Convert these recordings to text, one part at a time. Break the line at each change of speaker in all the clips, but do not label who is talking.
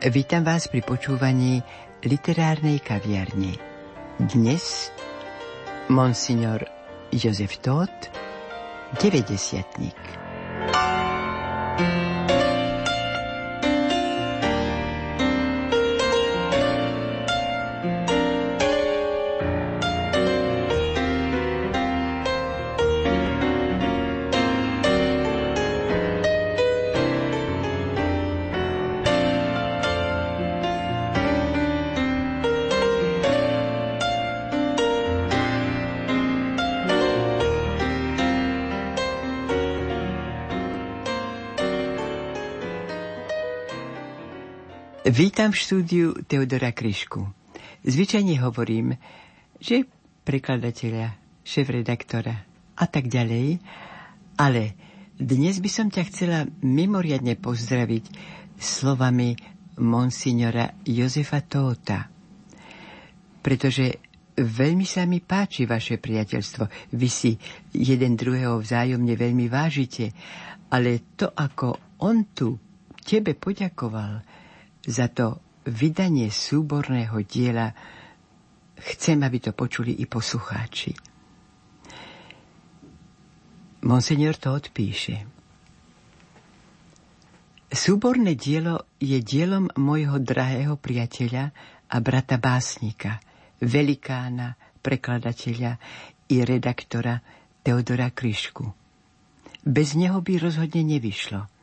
Vítam vás pri počúvaní literárnej kaviarne. Dnes monsignor Jozef Tóth, 90 Vítam v štúdiu Teodora Kryšku. Zvyčajne hovorím, že prekladateľa, šéf-redaktora a tak ďalej, ale dnes by som ťa chcela mimoriadne pozdraviť slovami monsignora Jozefa Tóta, pretože veľmi sa mi páči vaše priateľstvo. Vy si jeden druhého vzájomne veľmi vážite, ale to, ako on tu tebe poďakoval, za to vydanie súborného diela chcem, aby to počuli i poslucháči. Monsignor to odpíše. Súborné dielo je dielom môjho drahého priateľa a brata básnika, velikána, prekladateľa i redaktora Teodora Kryšku. Bez neho by rozhodne nevyšlo –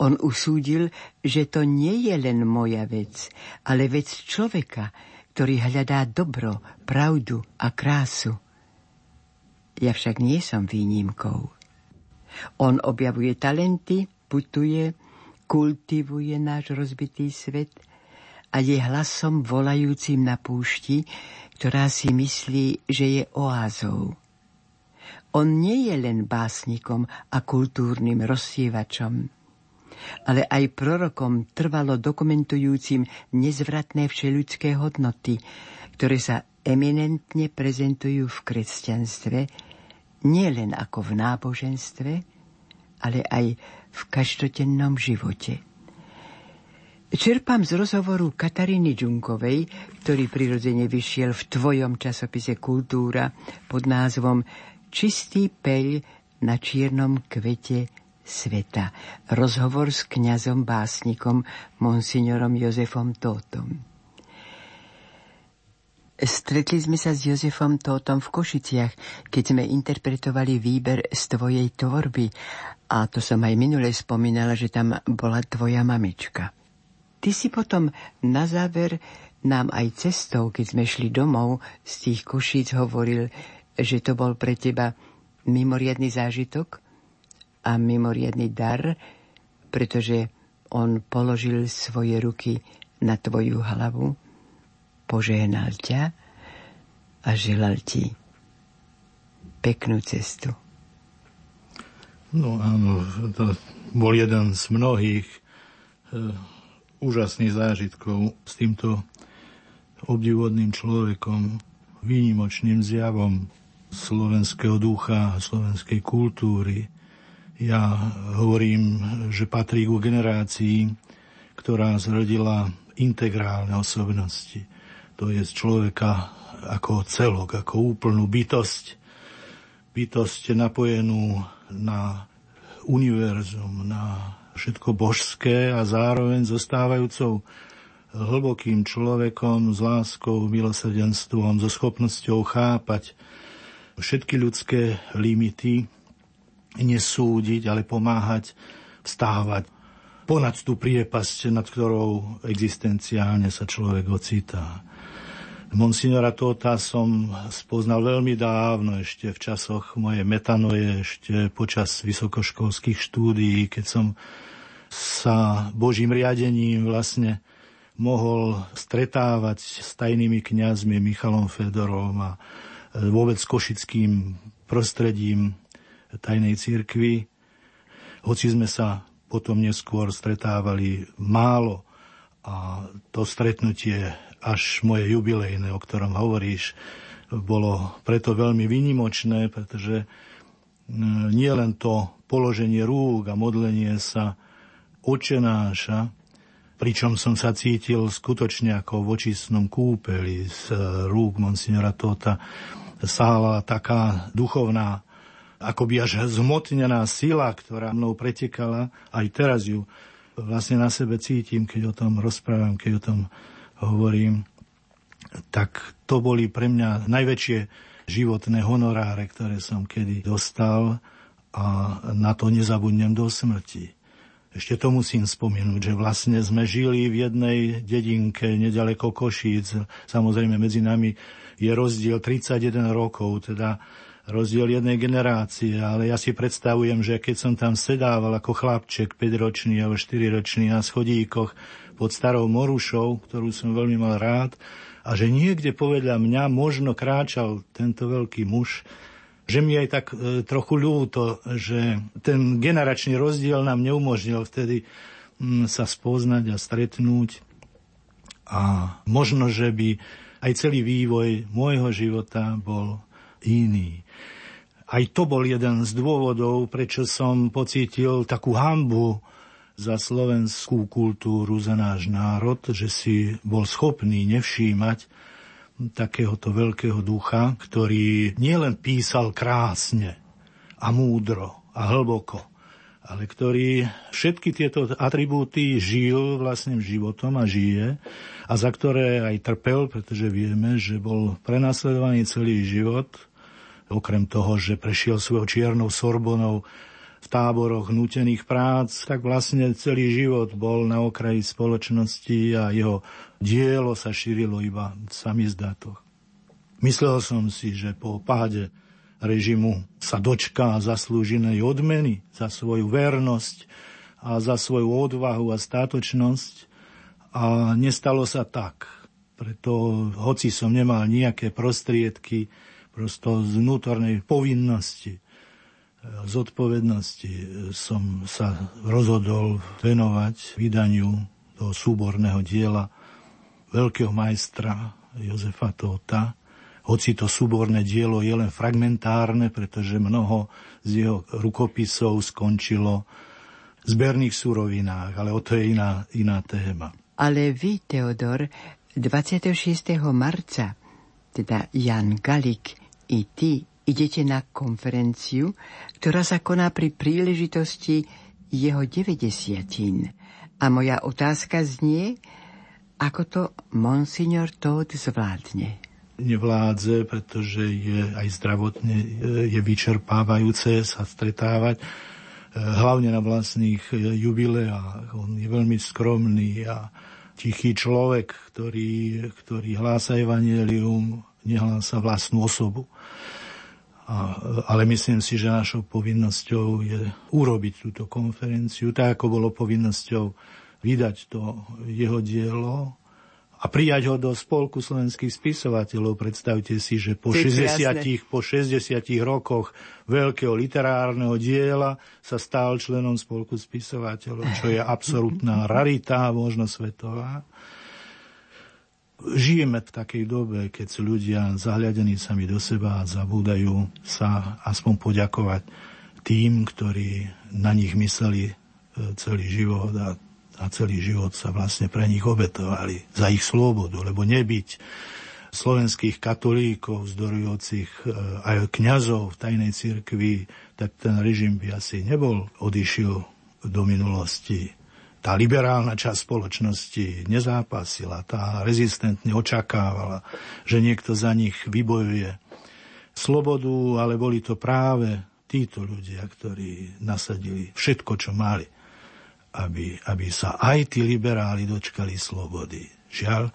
on usúdil, že to nie je len moja vec, ale vec človeka, ktorý hľadá dobro, pravdu a krásu. Ja však nie som výnimkou. On objavuje talenty, putuje, kultivuje náš rozbitý svet a je hlasom volajúcim na púšti, ktorá si myslí, že je oázou. On nie je len básnikom a kultúrnym rozsievačom ale aj prorokom trvalo dokumentujúcim nezvratné všeľudské hodnoty, ktoré sa eminentne prezentujú v kresťanstve, nielen ako v náboženstve, ale aj v každodennom živote. Čerpám z rozhovoru Kataríny Džunkovej, ktorý prirodzene vyšiel v tvojom časopise Kultúra pod názvom Čistý peľ na čiernom kvete sveta. Rozhovor s kňazom básnikom monsignorom Jozefom Tótom. Stretli sme sa s Jozefom Tótom v Košiciach, keď sme interpretovali výber z tvojej tvorby. A to som aj minule spomínala, že tam bola tvoja mamička. Ty si potom na záver nám aj cestou, keď sme šli domov z tých Košíc, hovoril, že to bol pre teba mimoriadný zážitok, a mimoriadný dar, pretože on položil svoje ruky na tvoju hlavu, požehnal ťa a želal ti peknú cestu.
No áno, to bol jeden z mnohých e, úžasných zážitkov s týmto obdivodným človekom, výnimočným zjavom slovenského ducha, slovenskej kultúry, ja hovorím, že patrí ku generácii, ktorá zrodila integrálne osobnosti. To je človeka ako celok, ako úplnú bytosť. Bytosť napojenú na univerzum, na všetko božské a zároveň zostávajúcou hlbokým človekom s láskou, milosrdenstvom, so schopnosťou chápať všetky ľudské limity nesúdiť, ale pomáhať vstávať ponad tú priepasť, nad ktorou existenciálne sa človek ocitá. Monsignora Tóta som spoznal veľmi dávno, ešte v časoch mojej metanoje, ešte počas vysokoškolských štúdií, keď som sa Božím riadením vlastne mohol stretávať s tajnými kňazmi Michalom Fedorom a vôbec košickým prostredím tajnej cirkvi, hoci sme sa potom neskôr stretávali málo a to stretnutie až moje jubilejné, o ktorom hovoríš, bolo preto veľmi vynimočné, pretože nie len to položenie rúk a modlenie sa očenáša pričom som sa cítil skutočne ako v očistnom kúpeli z rúk monsignora Tota. Sála taká duchovná, akoby až zmotnená sila, ktorá mnou pretekala. Aj teraz ju vlastne na sebe cítim, keď o tom rozprávam, keď o tom hovorím. Tak to boli pre mňa najväčšie životné honoráre, ktoré som kedy dostal a na to nezabudnem do smrti. Ešte to musím spomenúť, že vlastne sme žili v jednej dedinke nedaleko Košíc. Samozrejme medzi nami je rozdiel 31 rokov, teda rozdiel jednej generácie, ale ja si predstavujem, že keď som tam sedával ako chlapček 5-ročný alebo 4-ročný na schodíkoch pod starou Morušou, ktorú som veľmi mal rád, a že niekde povedľa mňa možno kráčal tento veľký muž, že mi aj tak e, trochu ľúto, že ten generačný rozdiel nám neumožnil vtedy mm, sa spoznať a stretnúť. A možno, že by aj celý vývoj môjho života bol iný. Aj to bol jeden z dôvodov, prečo som pocítil takú hambu za slovenskú kultúru, za náš národ, že si bol schopný nevšímať takéhoto veľkého ducha, ktorý nielen písal krásne a múdro a hlboko, ale ktorý všetky tieto atribúty žil vlastným životom a žije a za ktoré aj trpel, pretože vieme, že bol prenasledovaný celý život, okrem toho, že prešiel svojou čiernou sorbonou v táboroch nutených prác, tak vlastne celý život bol na okraji spoločnosti a jeho dielo sa šírilo iba v samizdatoch. Myslel som si, že po páde režimu sa dočká zaslúženej odmeny za svoju vernosť a za svoju odvahu a státočnosť a nestalo sa tak. Preto, hoci som nemal nejaké prostriedky, prosto z vnútornej povinnosti zodpovednosti som sa rozhodol venovať vydaniu toho súborného diela veľkého majstra Jozefa Tóta. Hoci to súborné dielo je len fragmentárne, pretože mnoho z jeho rukopisov skončilo v zberných surovinách, ale o to je iná, iná téma.
Ale vy, Teodor, 26. marca, teda Jan Galik i ty idete na konferenciu, ktorá sa koná pri príležitosti jeho 90. A moja otázka znie, ako to monsignor Todd zvládne.
Nevládze, pretože je aj zdravotne je vyčerpávajúce sa stretávať, hlavne na vlastných jubileách. On je veľmi skromný a tichý človek, ktorý, ktorý hlása evanelium, nehlása vlastnú osobu. A, ale myslím si, že našou povinnosťou je urobiť túto konferenciu, tak ako bolo povinnosťou vydať to jeho dielo a prijať ho do spolku slovenských spisovateľov. Predstavte si, že po 60, po 60 rokoch veľkého literárneho diela sa stal členom spolku spisovateľov, čo je absolútna rarita, možno svetová. Žijeme v takej dobe, keď sú ľudia zahľadení sami do seba a zabúdajú sa aspoň poďakovať tým, ktorí na nich mysleli e, celý život a, a celý život sa vlastne pre nich obetovali za ich slobodu, lebo nebyť slovenských katolíkov, vzdorujúcich e, aj kňazov v tajnej cirkvi, tak ten režim by asi nebol odišiel do minulosti tá liberálna časť spoločnosti nezápasila, tá rezistentne očakávala, že niekto za nich vybojuje slobodu, ale boli to práve títo ľudia, ktorí nasadili všetko, čo mali, aby, aby sa aj tí liberáli dočkali slobody. Žiaľ,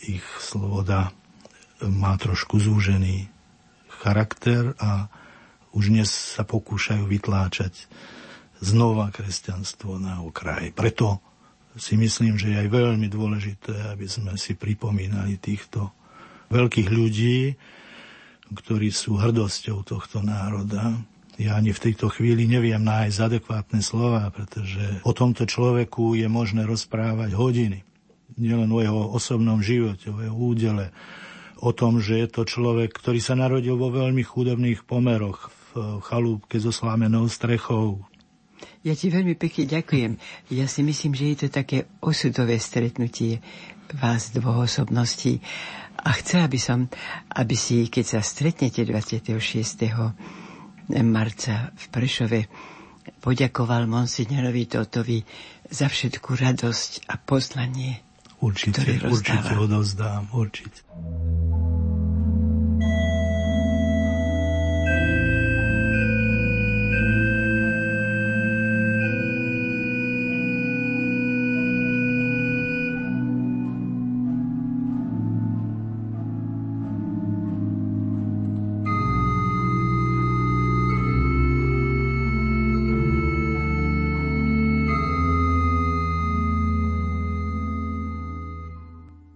ich sloboda má trošku zúžený charakter a už dnes sa pokúšajú vytláčať znova kresťanstvo na okraj. Preto si myslím, že je aj veľmi dôležité, aby sme si pripomínali týchto veľkých ľudí, ktorí sú hrdosťou tohto národa. Ja ani v tejto chvíli neviem nájsť adekvátne slova, pretože o tomto človeku je možné rozprávať hodiny. Nielen o jeho osobnom živote, o jeho údele, o tom, že je to človek, ktorý sa narodil vo veľmi chudobných pomeroch, v chalúbke so slámenou strechou,
Ja ti veľmi pekne ďakujem. Ja si myslím, že je to také osudové stretnutie vás dvoch osobností. A chcela by som, aby si, keď sa stretnete 26. marca v Prešove, poďakoval monsignorovi Totovi za všetku radosť a poznanie,
určite,
ktoré rozdáva.
Určite odozdám, určite.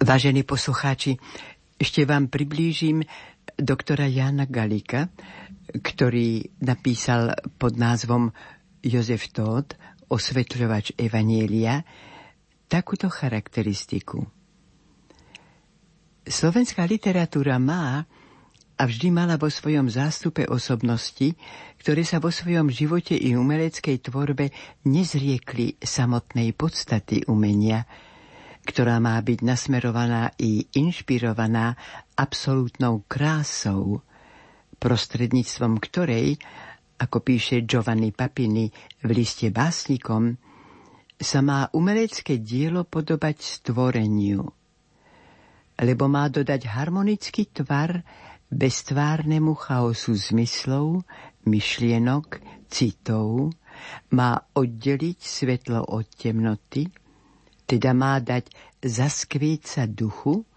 Vážení poslucháči, ešte vám priblížim doktora Jana Galika, ktorý napísal pod názvom Jozef Tóth, osvetľovač Evanielia, takúto charakteristiku. Slovenská literatúra má a vždy mala vo svojom zástupe osobnosti, ktoré sa vo svojom živote i umeleckej tvorbe nezriekli samotnej podstaty umenia – ktorá má byť nasmerovaná i inšpirovaná absolútnou krásou, prostredníctvom ktorej, ako píše Giovanni Papini v liste básnikom, sa má umelecké dielo podobať stvoreniu, lebo má dodať harmonický tvar beztvárnemu chaosu zmyslov, myšlienok, citov, má oddeliť svetlo od temnoty, teda má dať zaskvieť sa duchu,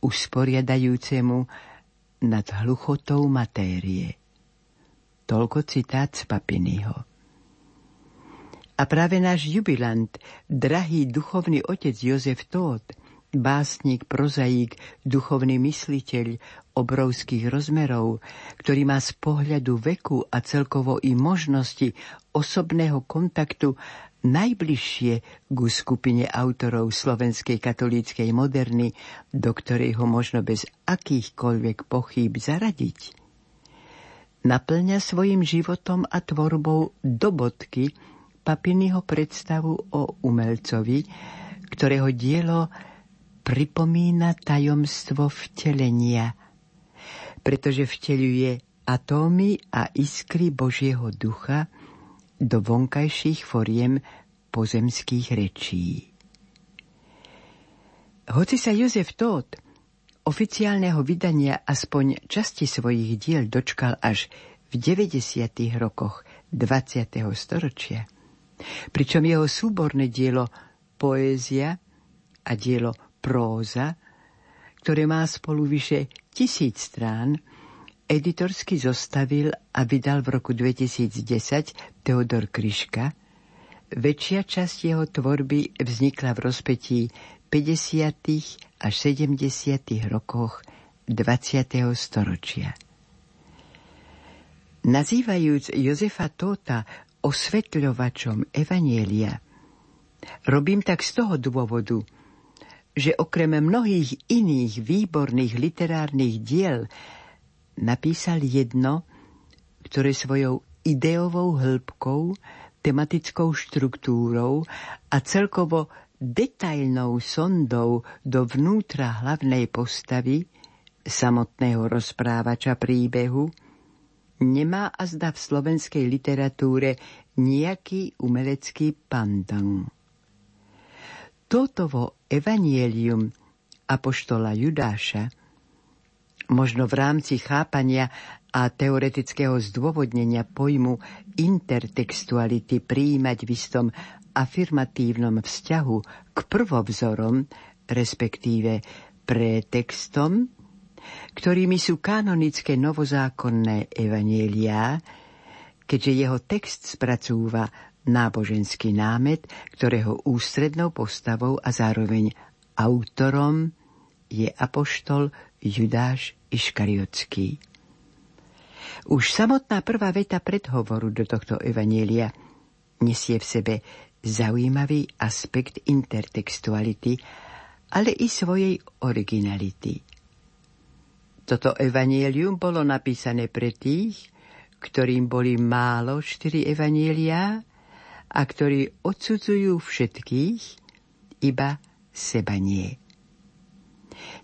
usporiadajúcemu nad hluchotou matérie. Toľko citát z Papinyho. A práve náš jubilant, drahý duchovný otec Jozef Tóth, básnik, prozaík, duchovný mysliteľ obrovských rozmerov, ktorý má z pohľadu veku a celkovo i možnosti osobného kontaktu najbližšie ku skupine autorov slovenskej katolíckej moderny, do ktorej ho možno bez akýchkoľvek pochýb zaradiť. Naplňa svojim životom a tvorbou do bodky Papinyho predstavu o umelcovi, ktorého dielo pripomína tajomstvo vtelenia, pretože vteluje atómy a iskry Božieho ducha, do vonkajších foriem pozemských rečí. Hoci sa Jozef Tóth oficiálneho vydania aspoň časti svojich diel dočkal až v 90. rokoch 20. storočia, pričom jeho súborné dielo Poézia a dielo Próza, ktoré má spolu vyše tisíc strán, editorsky zostavil a vydal v roku 2010 Teodor Kryška, väčšia časť jeho tvorby vznikla v rozpetí 50. až 70. rokoch 20. storočia. Nazývajúc Jozefa Tóta osvetľovačom Evanielia, robím tak z toho dôvodu, že okrem mnohých iných výborných literárnych diel napísal jedno, ktoré svojou ideovou hĺbkou, tematickou štruktúrou a celkovo detailnou sondou do vnútra hlavnej postavy, samotného rozprávača príbehu, nemá a zda v slovenskej literatúre nejaký umelecký pandan. Totovo evanielium apoštola Judáša – možno v rámci chápania a teoretického zdôvodnenia pojmu intertextuality prijímať v istom afirmatívnom vzťahu k prvovzorom, respektíve pretextom, ktorými sú kanonické novozákonné evanielia, keďže jeho text spracúva náboženský námet, ktorého ústrednou postavou a zároveň autorom je apoštol Judáš Iškariotský. Už samotná prvá veta predhovoru do tohto evanielia nesie v sebe zaujímavý aspekt intertextuality, ale i svojej originality. Toto evanielium bolo napísané pre tých, ktorým boli málo štyri evanielia a ktorí odsudzujú všetkých, iba seba nie.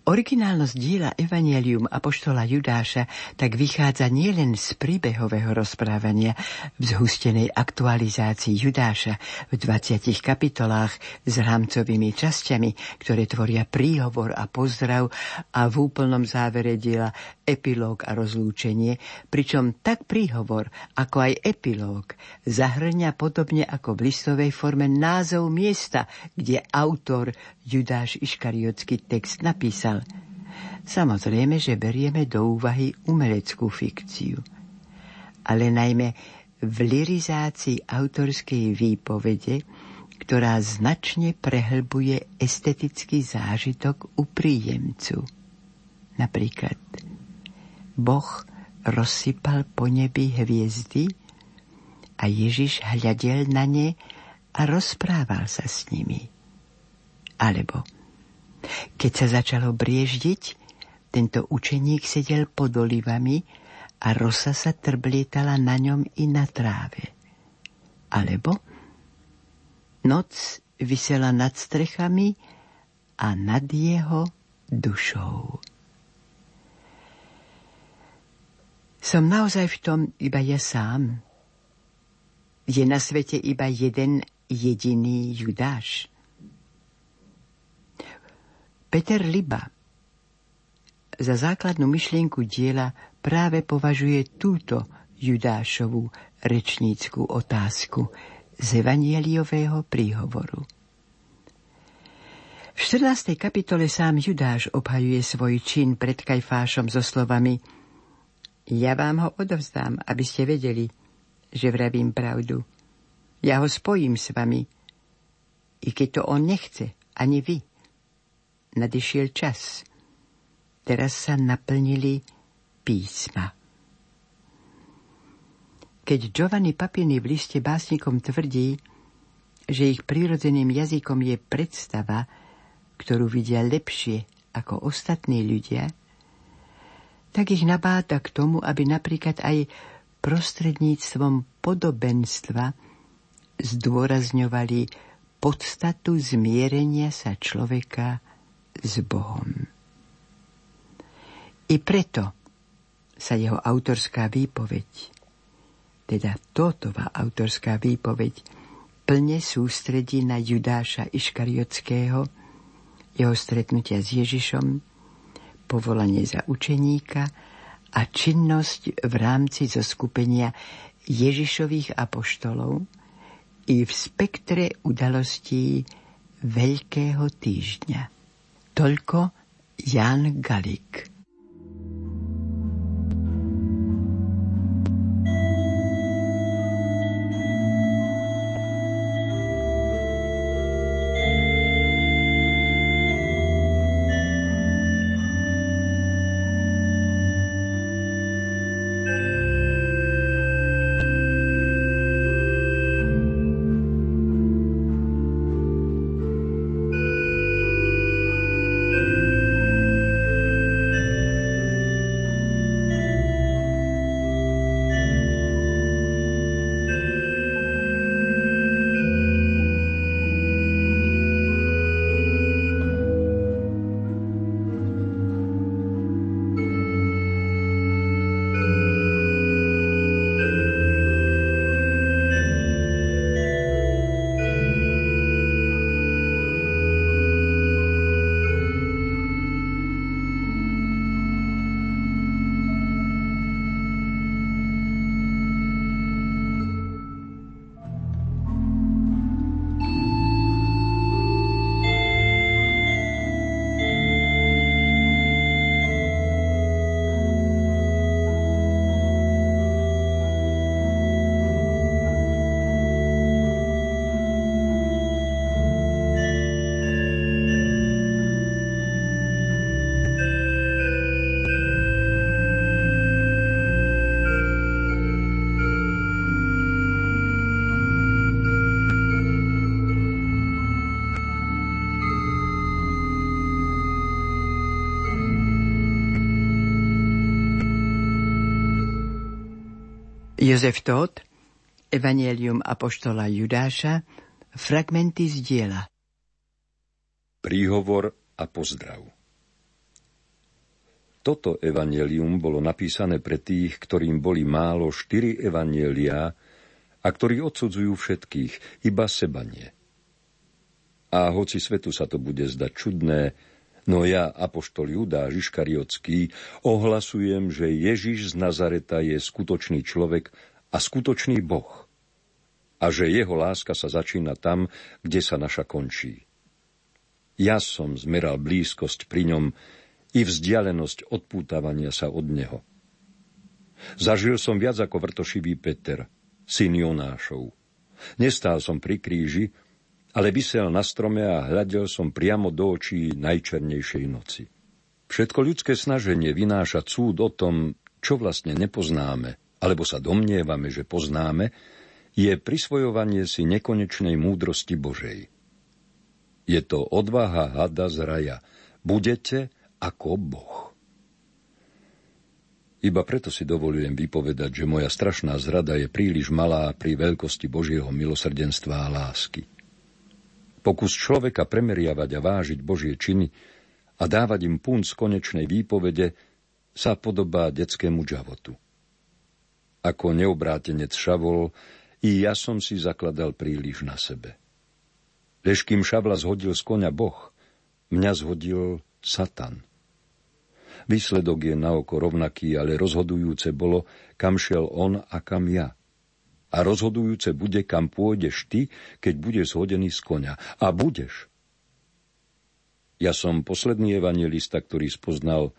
Originálnosť diela Evangelium Apoštola Judáša tak vychádza nielen z príbehového rozprávania v zhustenej aktualizácii Judáša v 20 kapitolách s rámcovými časťami, ktoré tvoria príhovor a pozdrav a v úplnom závere diela epilóg a rozlúčenie, pričom tak príhovor ako aj epilóg zahrňa podobne ako v listovej forme názov miesta, kde autor Judáš Iškariotský text napísal. Samozrejme, že berieme do úvahy umeleckú fikciu, ale najmä v lirizácii autorskej výpovede, ktorá značne prehlbuje estetický zážitok u príjemcu. Napríklad Boh rozsypal po nebi hviezdy a Ježiš hľadel na ne a rozprával sa s nimi. Alebo keď sa začalo brieždiť, tento učeník sedel pod olivami a rosa sa trblietala na ňom i na tráve. Alebo noc vysela nad strechami a nad jeho dušou. Som naozaj v tom iba ja sám. Je na svete iba jeden jediný Judáš. Peter Liba za základnú myšlienku diela práve považuje túto Judášovú rečníckú otázku z evanieliového príhovoru. V 14. kapitole sám Judáš obhajuje svoj čin pred Kajfášom so slovami – ja vám ho odovzdám, aby ste vedeli, že vravím pravdu. Ja ho spojím s vami, i keď to on nechce, ani vy. Nadišiel čas. Teraz sa naplnili písma. Keď Giovanni Papini v liste básnikom tvrdí, že ich prírodzeným jazykom je predstava, ktorú vidia lepšie ako ostatní ľudia, tak ich nabáda k tomu, aby napríklad aj prostredníctvom podobenstva zdôrazňovali podstatu zmierenia sa človeka s Bohom. I preto sa jeho autorská výpoveď, teda Totová autorská výpoveď, plne sústredí na Judáša Iškariotského, jeho stretnutia s Ježišom, povolanie za učeníka a činnosť v rámci zoskupenia Ježišových apoštolov i v spektre udalostí Veľkého týždňa. Toľko Jan Galik. Jozef Todt Evangelium Apoštola Judáša, fragmenty z diela.
Príhovor a pozdrav Toto evanelium bolo napísané pre tých, ktorým boli málo štyri evanielia a ktorí odsudzujú všetkých, iba seba nie. A hoci svetu sa to bude zdať čudné, no ja, apoštol Judá Žiškariotský, ohlasujem, že Ježiš z Nazareta je skutočný človek a skutočný Boh. A že jeho láska sa začína tam, kde sa naša končí. Ja som zmeral blízkosť pri ňom i vzdialenosť odpútavania sa od neho. Zažil som viac ako vrtošivý Peter, syn Jonášov. Nestál som pri kríži, ale vysel na strome a hľadel som priamo do očí najčernejšej noci. Všetko ľudské snaženie vynášať súd o tom, čo vlastne nepoznáme, alebo sa domnievame, že poznáme, je prisvojovanie si nekonečnej múdrosti Božej. Je to odvaha hada z raja. Budete ako Boh. Iba preto si dovolujem vypovedať, že moja strašná zrada je príliš malá pri veľkosti Božieho milosrdenstva a lásky. Pokus človeka premeriavať a vážiť Božie činy a dávať im punt z konečnej výpovede sa podobá detskému džavotu. Ako neobrátenec Šavol, i ja som si zakladal príliš na sebe. Lež kým Šavla zhodil z konia Boh, mňa zhodil Satan. Výsledok je na oko rovnaký, ale rozhodujúce bolo, kam šiel on a kam ja. A rozhodujúce bude, kam pôjdeš ty, keď budeš zhodený z konia. A budeš. Ja som posledný evangelista, ktorý spoznal,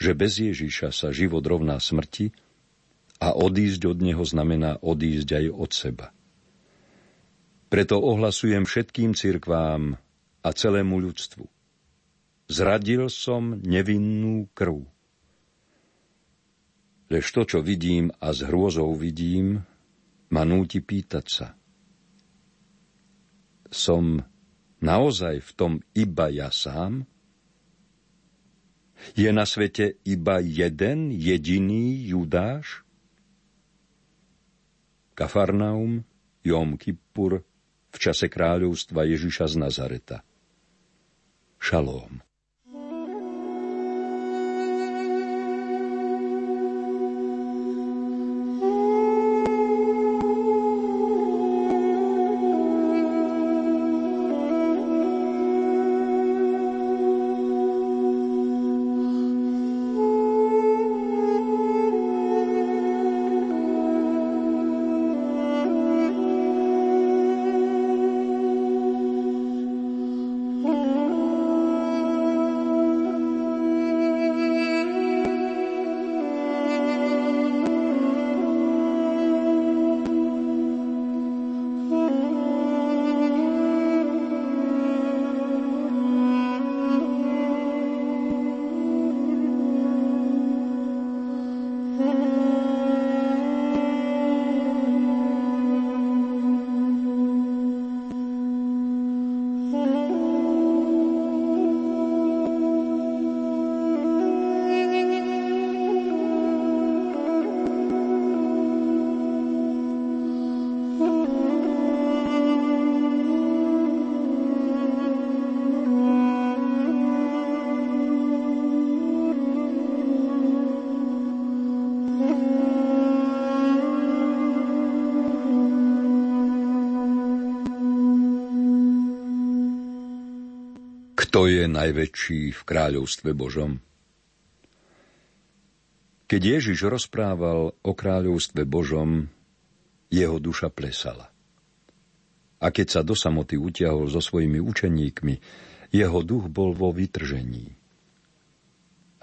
že bez Ježíša sa život rovná smrti, a odísť od neho znamená odísť aj od seba. Preto ohlasujem všetkým cirkvám a celému ľudstvu. Zradil som nevinnú krv. Lež to, čo vidím a s hrôzou vidím, ma núti pýtať sa. Som naozaj v tom iba ja sám? Je na svete iba jeden, jediný Judáš? Kafarnaum, Jom Kippur, v čase kráľovstva Ježiša z Nazareta. Šalóm. Najväčší v kráľovstve Božom? Keď Ježiš rozprával o kráľovstve Božom, jeho duša plesala. A keď sa do samoty utiahol so svojimi učeníkmi, jeho duch bol vo vytržení.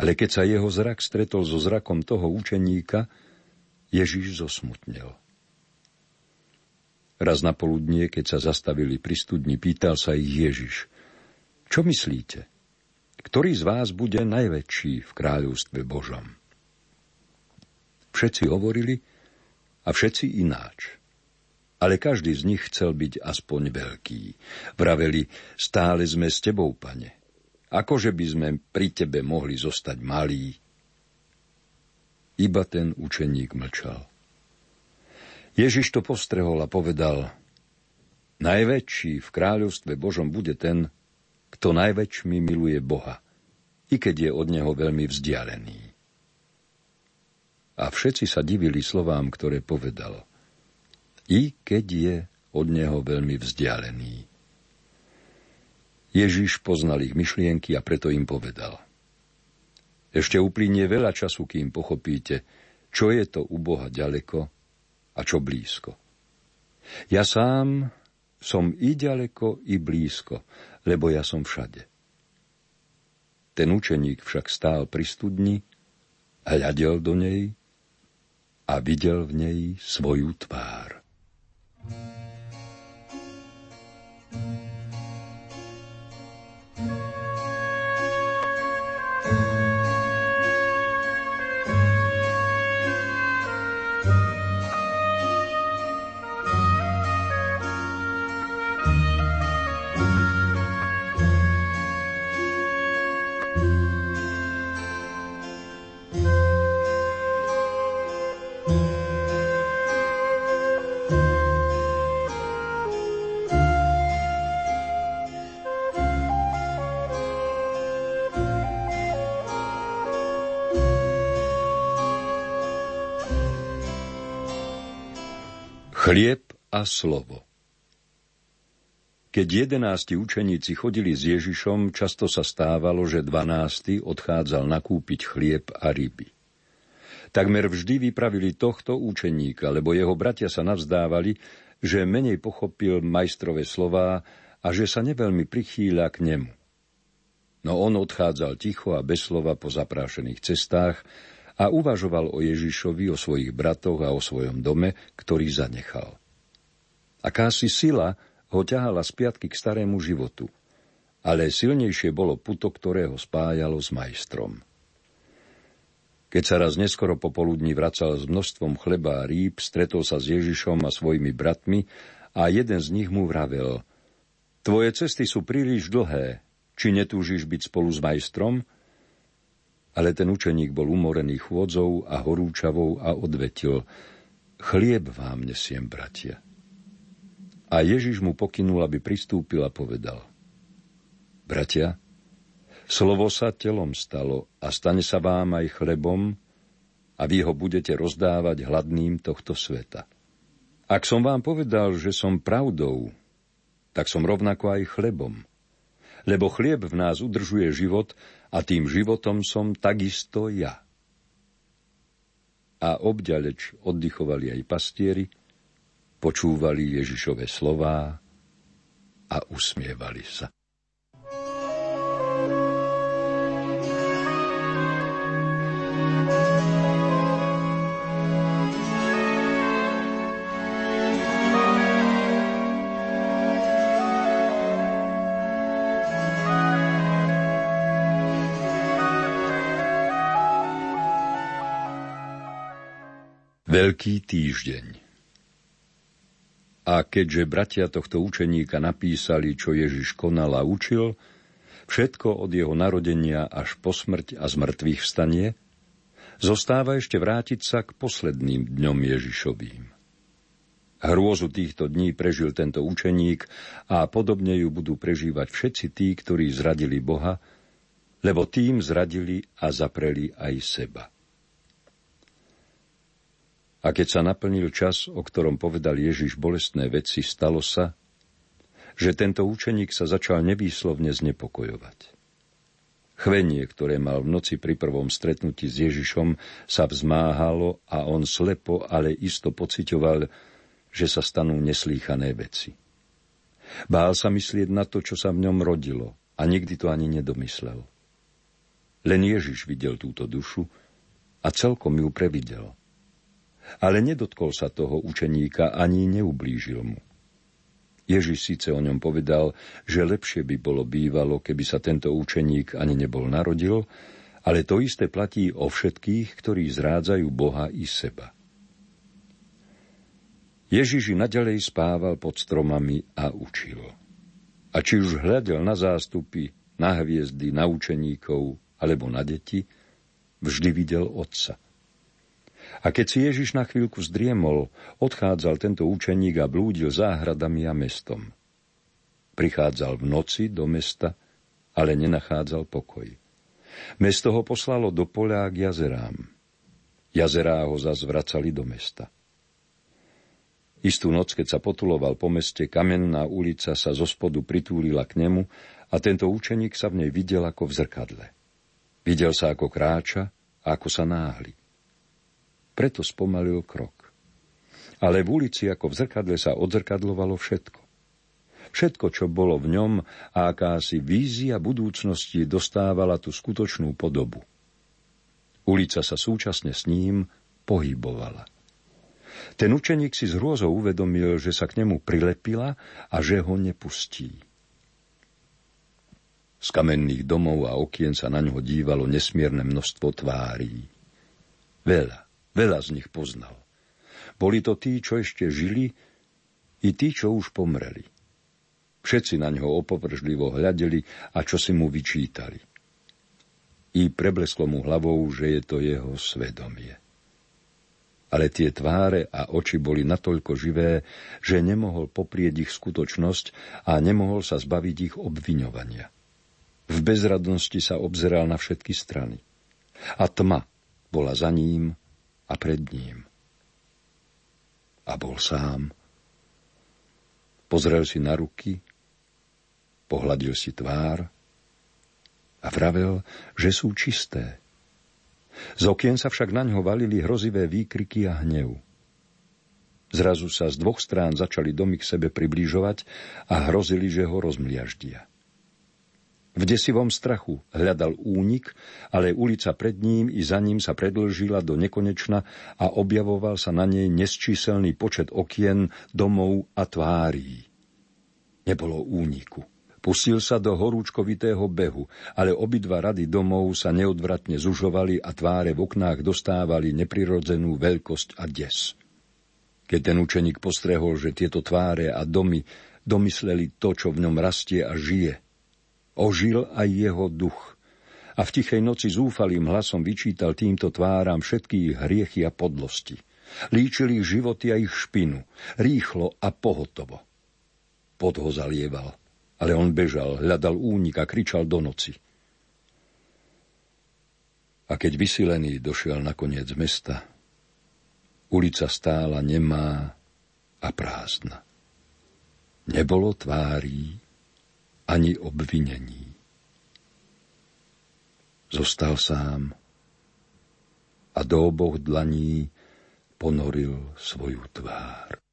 Ale keď sa jeho zrak stretol so zrakom toho učeníka, Ježiš zosmutnel. Raz na poludnie, keď sa zastavili pri studni, pýtal sa ich Ježiš – čo myslíte? Ktorý z vás bude najväčší v kráľovstve Božom? Všetci hovorili a všetci ináč. Ale každý z nich chcel byť aspoň veľký. Vraveli, stále sme s tebou, pane. Akože by sme pri tebe mohli zostať malí? Iba ten učeník mlčal. Ježiš to postrehol a povedal, najväčší v kráľovstve Božom bude ten, kto najväčšmi miluje Boha, i keď je od Neho veľmi vzdialený. A všetci sa divili slovám, ktoré povedal. I keď je od Neho veľmi vzdialený. Ježiš poznal ich myšlienky a preto im povedal. Ešte uplynie veľa času, kým pochopíte, čo je to u Boha ďaleko a čo blízko. Ja sám som i ďaleko, i blízko, lebo ja som všade. Ten učeník však stál pri studni, hľadel do nej a videl v nej svoju tvár. Chlieb a slovo Keď jedenácti učeníci chodili s Ježišom, často sa stávalo, že dvanácty odchádzal nakúpiť chlieb a ryby. Takmer vždy vypravili tohto učeníka, lebo jeho bratia sa navzdávali, že menej pochopil majstrové slová a že sa neveľmi prichýľa k nemu. No on odchádzal ticho a bez slova po zaprášených cestách, a uvažoval o Ježišovi, o svojich bratoch a o svojom dome, ktorý zanechal. Akási sila ho ťahala z piatky k starému životu, ale silnejšie bolo puto, ktoré ho spájalo s majstrom. Keď sa raz neskoro popoludní vracal s množstvom chleba a rýb, stretol sa s Ježišom a svojimi bratmi a jeden z nich mu vravel Tvoje cesty sú príliš dlhé, či netúžiš byť spolu s majstrom? Ale ten učeník bol umorený chôdzou a horúčavou a odvetil, chlieb vám nesiem, bratia. A Ježiš mu pokynul, aby pristúpil a povedal, bratia, slovo sa telom stalo a stane sa vám aj chlebom a vy ho budete rozdávať hladným tohto sveta. Ak som vám povedal, že som pravdou, tak som rovnako aj chlebom. Lebo chlieb v nás udržuje život a tým životom som takisto ja. A obďaleč oddychovali aj pastieri, počúvali Ježišove slová a usmievali sa. Veľký týždeň A keďže bratia tohto učeníka napísali, čo Ježiš konal a učil, všetko od jeho narodenia až po smrť a zmrtvých vstanie, zostáva ešte vrátiť sa k posledným dňom Ježišovým. Hrôzu týchto dní prežil tento učeník a podobne ju budú prežívať všetci tí, ktorí zradili Boha, lebo tým zradili a zapreli aj seba. A keď sa naplnil čas, o ktorom povedal Ježiš bolestné veci, stalo sa, že tento učeník sa začal nevýslovne znepokojovať. Chvenie, ktoré mal v noci pri prvom stretnutí s Ježišom, sa vzmáhalo a on slepo, ale isto pocitoval, že sa stanú neslýchané veci. Bál sa myslieť na to, čo sa v ňom rodilo a nikdy to ani nedomyslel. Len Ježiš videl túto dušu a celkom ju previdel – ale nedotkol sa toho učeníka ani neublížil mu. Ježiš síce o ňom povedal, že lepšie by bolo bývalo, keby sa tento učeník ani nebol narodil, ale to isté platí o všetkých, ktorí zrádzajú Boha i seba. Ježiš nadalej spával pod stromami a učil. A či už hľadel na zástupy, na hviezdy, na učeníkov alebo na deti, vždy videl Otca – A keď si Ježiš na chvíľku zdriemol, odchádzal tento učeník a blúdil záhradami a mestom. Prichádzal v noci do mesta, ale nenachádzal pokoj. Mesto ho poslalo do poľa k jazerám. Jazerá ho zazvracali do mesta. Istú noc, keď sa potuloval po meste, kamenná ulica sa zo spodu pritúlila k nemu a tento učeník sa v nej videl ako v zrkadle. Videl sa ako kráča a ako sa náhli. Preto spomalil krok. Ale v ulici ako v zrkadle sa odzrkadlovalo všetko. Všetko, čo bolo v ňom a akási vízia budúcnosti dostávala tú skutočnú podobu. Ulica sa súčasne s ním pohybovala. Ten učeník si z hrôzou uvedomil, že sa k nemu prilepila a že ho nepustí. Z kamenných domov a okien sa na ňo dívalo nesmierne množstvo tvárí. Veľa, veľa z nich poznal. Boli to tí, čo ešte žili, i tí, čo už pomreli. Všetci na ňo opovržlivo hľadeli a čo si mu vyčítali. I preblesklo mu hlavou, že je to jeho svedomie. Ale tie tváre a oči boli natoľko živé, že nemohol poprieť ich skutočnosť a nemohol sa zbaviť ich obviňovania. V bezradnosti sa obzeral na všetky strany. A tma bola za ním a pred ním. A bol sám. Pozrel si na ruky, pohľadil si tvár a vravel, že sú čisté. Z okien sa však na ňo valili hrozivé výkriky a hnev. Zrazu sa z dvoch strán začali domy k sebe priblížovať a hrozili, že ho rozmliaždia. V desivom strachu hľadal únik, ale ulica pred ním i za ním sa predlžila do nekonečna a objavoval sa na nej nesčíselný počet okien, domov a tvárí. Nebolo úniku. Pustil sa do horúčkovitého behu, ale obidva rady domov sa neodvratne zužovali a tváre v oknách dostávali neprirodzenú veľkosť a des. Keď ten učeník postrehol, že tieto tváre a domy domysleli to, čo v ňom rastie a žije, ožil aj jeho duch a v tichej noci zúfalým hlasom vyčítal týmto tváram všetky ich hriechy a podlosti. Líčil ich životy a ich špinu, rýchlo a pohotovo. Pod ho zalieval ale on bežal, hľadal únik a kričal do noci. A keď vysilený došiel nakoniec mesta, ulica stála nemá a prázdna. Nebolo tvárí ani obvinení. Zostal sám a do oboch dlaní ponoril svoju tvár.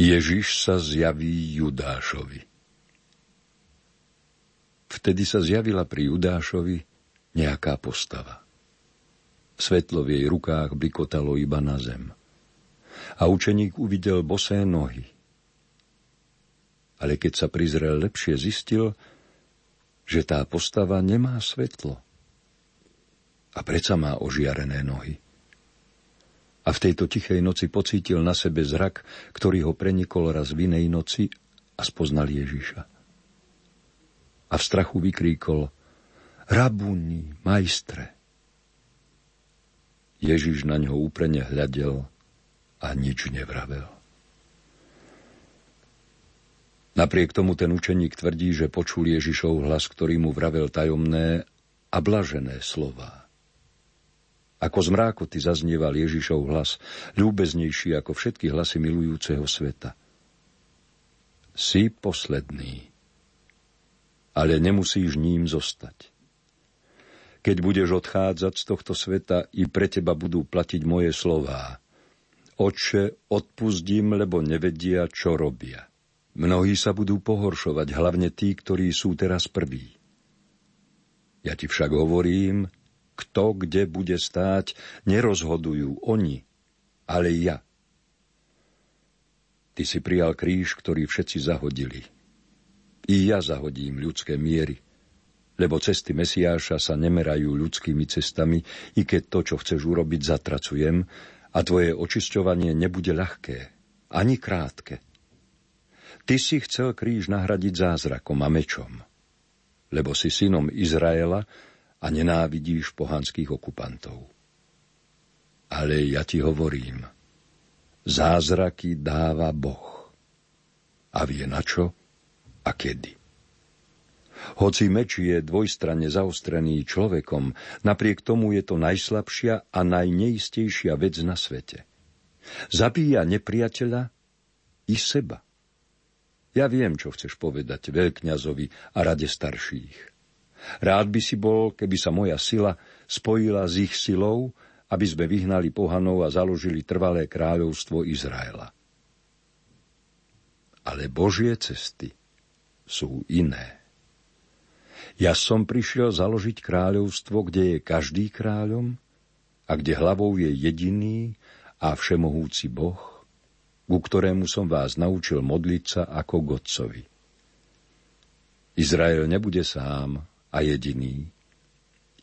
Ježiš sa zjaví Judášovi. Vtedy sa zjavila pri Judášovi nejaká postava. Svetlo v jej rukách blikotalo iba na zem. A učeník uvidel bosé nohy. Ale keď sa prizrel lepšie, zistil, že tá postava nemá svetlo. A predsa má ožiarené nohy a v tejto tichej noci pocítil na sebe zrak, ktorý ho prenikol raz v inej noci a spoznal Ježiša. A v strachu vykríkol Rabuni, majstre. Ježiš na ňo úprene hľadel a nič nevravel. Napriek tomu ten učeník tvrdí, že počul Ježišov hlas, ktorý mu vravel tajomné a blažené slová. Ako z mrákoty zaznieval Ježišov hlas, ľúbeznejší ako všetky hlasy milujúceho sveta. Si posledný, ale nemusíš ním zostať. Keď budeš odchádzať z tohto sveta, i pre teba budú platiť moje slová. Oče, odpustím, lebo nevedia, čo robia. Mnohí sa budú pohoršovať, hlavne tí, ktorí sú teraz prví. Ja ti však hovorím, kto kde bude stáť, nerozhodujú oni, ale ja. Ty si prijal kríž, ktorý všetci zahodili. I ja zahodím ľudské miery, lebo cesty Mesiáša sa nemerajú ľudskými cestami, i keď to, čo chceš urobiť, zatracujem a tvoje očisťovanie nebude ľahké, ani krátke. Ty si chcel kríž nahradiť zázrakom a mečom, lebo si synom Izraela a nenávidíš pohanských okupantov. Ale ja ti hovorím – Zázraky dáva Boh. A vie na čo a kedy. Hoci meč je dvojstranne zaostrený človekom, napriek tomu je to najslabšia a najneistejšia vec na svete. Zabíja nepriateľa i seba. Ja viem, čo chceš povedať veľkňazovi a rade starších. Rád by si bol, keby sa moja sila spojila s ich silou aby sme vyhnali pohanov a založili trvalé kráľovstvo Izraela. Ale Božie cesty sú iné. Ja som prišiel založiť kráľovstvo, kde je každý kráľom a kde hlavou je jediný a všemohúci Boh, ku ktorému som vás naučil modliť sa ako Godcovi. Izrael nebude sám a jediný,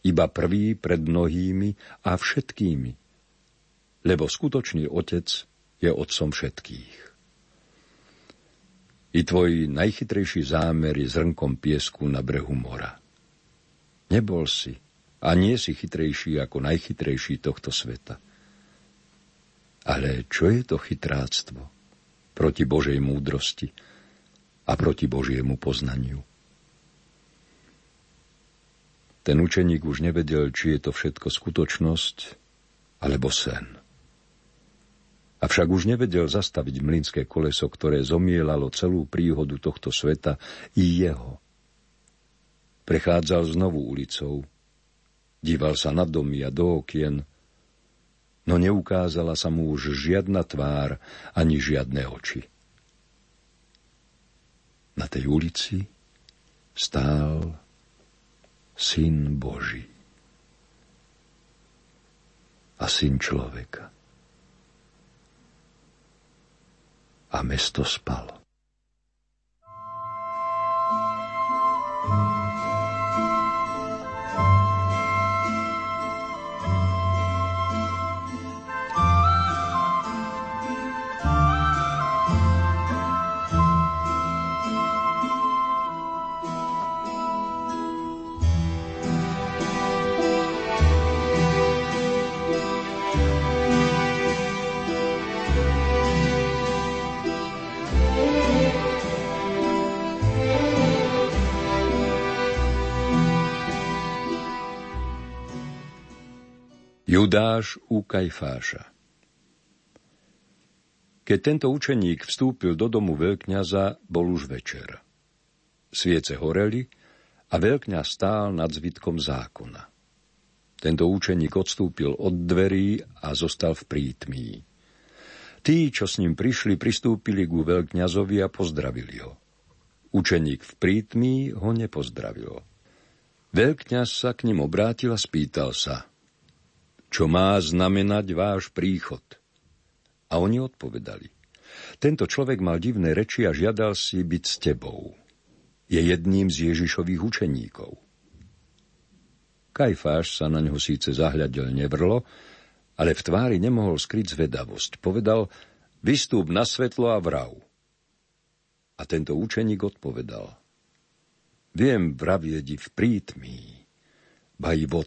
iba prvý pred mnohými a všetkými, lebo skutočný otec je otcom všetkých. I tvoj najchytrejší zámer je zrnkom piesku na brehu mora. Nebol si a nie si chytrejší ako najchytrejší tohto sveta. Ale čo je to chytráctvo proti Božej múdrosti a proti Božiemu poznaniu? Ten učeník už nevedel, či je to všetko skutočnosť alebo sen. Avšak už nevedel zastaviť mlynské koleso, ktoré zomielalo celú príhodu tohto sveta i jeho. Prechádzal znovu ulicou, díval sa na domy a do okien, no neukázala sa mu už žiadna tvár ani žiadne oči. Na tej ulici stál Syn Boží a syn človeka. A mesto spalo. thank you Judáš u Kajfáša Keď tento učeník vstúpil do domu veľkňaza, bol už večer. Sviece horeli a veľkňa stál nad zvitkom zákona. Tento učeník odstúpil od dverí a zostal v prítmí. Tí, čo s ním prišli, pristúpili ku veľkňazovi a pozdravili ho. Učeník v prítmí ho nepozdravil. Veľkňaz sa k ním obrátil a spýtal sa – čo má znamenať váš príchod. A oni odpovedali. Tento človek mal divné reči a žiadal si byť s tebou. Je jedným z Ježišových učeníkov. Kajfáš sa na ňo síce zahľadil nevrlo, ale v tvári nemohol skryť zvedavosť. Povedal, vystúp na svetlo a vrav. A tento učeník odpovedal, viem vravieť v prítmí, ba i vo.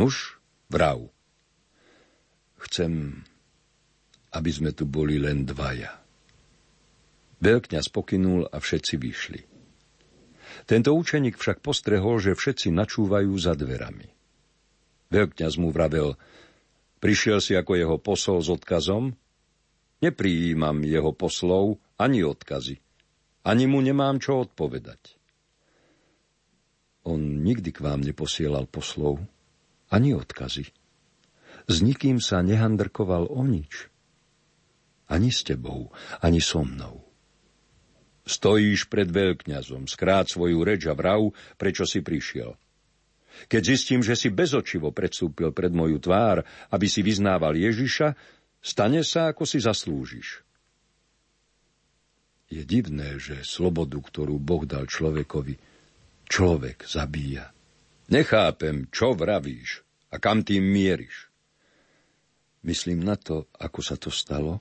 Nuž, vrav. Chcem, aby sme tu boli len dvaja. Veľkňaz pokynul a všetci vyšli. Tento učeník však postrehol, že všetci načúvajú za dverami. Veľkňaz mu vravel, prišiel si ako jeho posol s odkazom? Neprijímam jeho poslov ani odkazy. Ani mu nemám čo odpovedať. On nikdy k vám neposielal poslov, ani odkazy. S nikým sa nehandrkoval o nič. Ani s tebou, ani so mnou. Stojíš pred veľkňazom, skrát svoju reč a vrav, prečo si prišiel. Keď zistím, že si bezočivo predstúpil pred moju tvár, aby si vyznával Ježiša, stane sa, ako si zaslúžiš. Je divné, že slobodu, ktorú Boh dal človekovi, človek zabíja. Nechápem, čo vravíš a kam tým mieriš. Myslím na to, ako sa to stalo,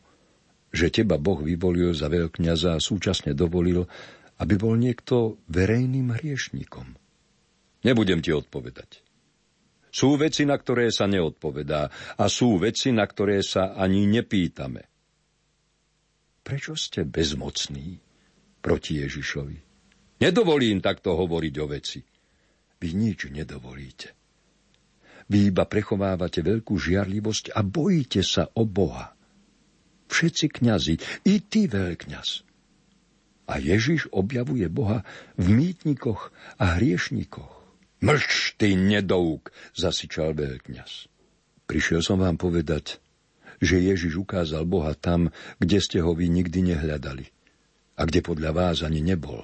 že teba Boh vyvolil za veľkňaza a súčasne dovolil, aby bol niekto verejným hriešnikom. Nebudem ti odpovedať. Sú veci, na ktoré sa neodpovedá a sú veci, na ktoré sa ani nepýtame. Prečo ste bezmocní proti Ježišovi? Nedovolím takto hovoriť o veci. Vy nič nedovolíte. Vy iba prechovávate veľkú žiarlivosť a bojíte sa o Boha. Všetci kňazi, i ty veľkňaz. A Ježiš objavuje Boha v mýtnikoch a hriešnikoch. Mlč, ty nedouk, zasičal veľkňaz. Prišiel som vám povedať, že Ježiš ukázal Boha tam, kde ste ho vy nikdy nehľadali a kde podľa vás ani nebol.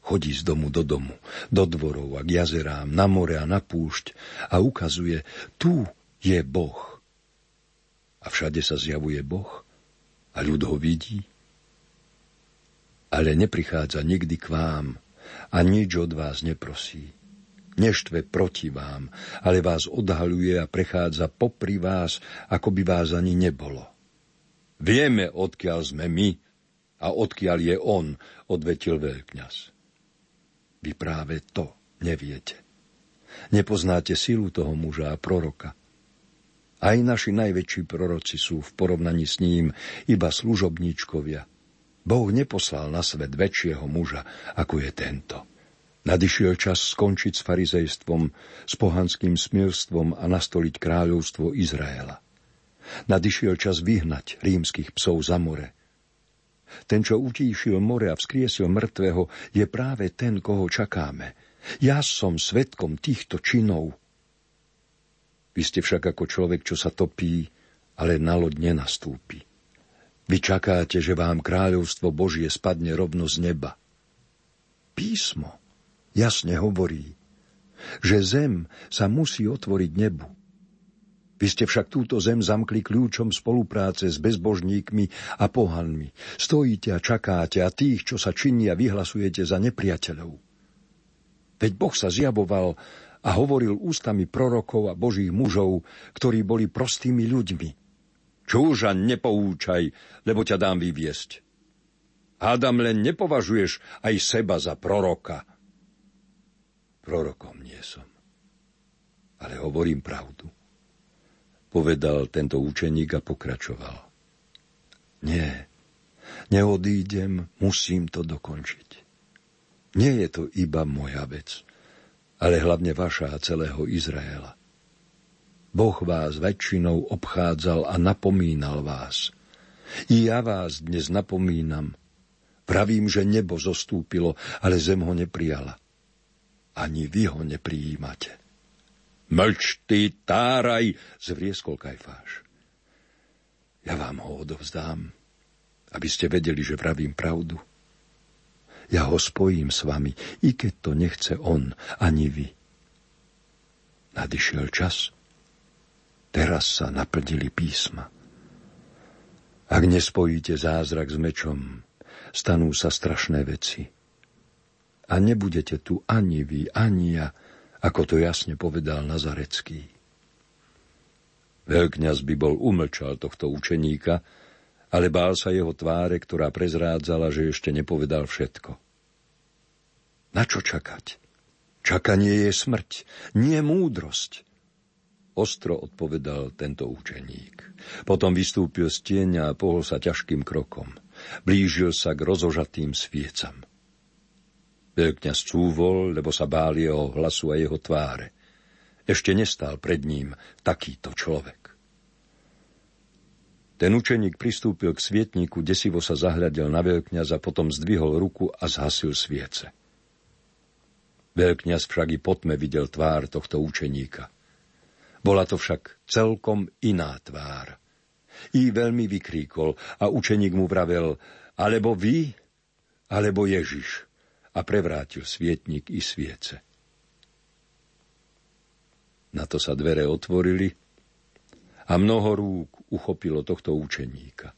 Chodí z domu do domu, do dvorov a k jazerám, na more a na púšť a ukazuje, tu je Boh. A všade sa zjavuje Boh a ľud ho vidí. Ale neprichádza nikdy k vám a nič od vás neprosí neštve proti vám, ale vás odhaľuje a prechádza popri vás, ako by vás ani nebolo. Vieme, odkiaľ sme my a odkiaľ je on, odvetil veľkňaz. Vy práve to neviete. Nepoznáte silu toho muža a proroka. Aj naši najväčší proroci sú v porovnaní s ním iba služobníčkovia. Boh neposlal na svet väčšieho muža, ako je tento. Nadišiel čas skončiť s farizejstvom, s pohanským smilstvom a nastoliť kráľovstvo Izraela. Nadišiel čas vyhnať rímskych psov za more. Ten, čo utíšil more a vzkriesil mŕtvého, je práve ten, koho čakáme. Ja som svetkom týchto činov. Vy ste však ako človek, čo sa topí, ale na loď nenastúpi. Vy čakáte, že vám kráľovstvo Božie spadne rovno z neba. Písmo jasne hovorí, že zem sa musí otvoriť nebu. Vy ste však túto zem zamkli kľúčom spolupráce s bezbožníkmi a pohanmi. Stojíte a čakáte a tých, čo sa činia, vyhlasujete za nepriateľov. Veď Boh sa zjavoval a hovoril ústami prorokov a božích mužov, ktorí boli prostými ľuďmi. Čúža, nepoučaj, lebo ťa dám vyviesť. Hádam len nepovažuješ aj seba za proroka – Prorokom nie som. Ale hovorím pravdu. Povedal tento učeník a pokračoval. Nie, neodídem, musím to dokončiť. Nie je to iba moja vec, ale hlavne vaša a celého Izraela. Boh vás väčšinou obchádzal a napomínal vás. I ja vás dnes napomínam. Pravím, že nebo zostúpilo, ale zem ho neprijala ani vy ho neprijímate. Mlč, ty táraj, zvrieskol Kajfáš. Ja vám ho odovzdám, aby ste vedeli, že vravím pravdu. Ja ho spojím s vami, i keď to nechce on, ani vy. Nadišiel čas. Teraz sa naplnili písma. Ak nespojíte zázrak s mečom, stanú sa strašné veci – a nebudete tu ani vy, ani ja, ako to jasne povedal Nazarecký. Veľkňaz by bol umlčal tohto učeníka, ale bál sa jeho tváre, ktorá prezrádzala, že ešte nepovedal všetko. Na čo čakať? Čakanie je smrť, nie múdrosť. Ostro odpovedal tento učeník. Potom vystúpil z tieňa a pohol sa ťažkým krokom. Blížil sa k rozožatým sviecam. Veľkňaz cúvol, lebo sa bál jeho hlasu a jeho tváre. Ešte nestál pred ním takýto človek. Ten učeník pristúpil k svietniku, desivo sa zahľadil na veľkňaza, potom zdvihol ruku a zhasil sviece. Veľkňaz však i potme videl tvár tohto učeníka. Bola to však celkom iná tvár. I veľmi vykríkol a učeník mu vravel, alebo vy, alebo Ježiš a prevrátil svietnik i sviece. Na to sa dvere otvorili a mnoho rúk uchopilo tohto učeníka.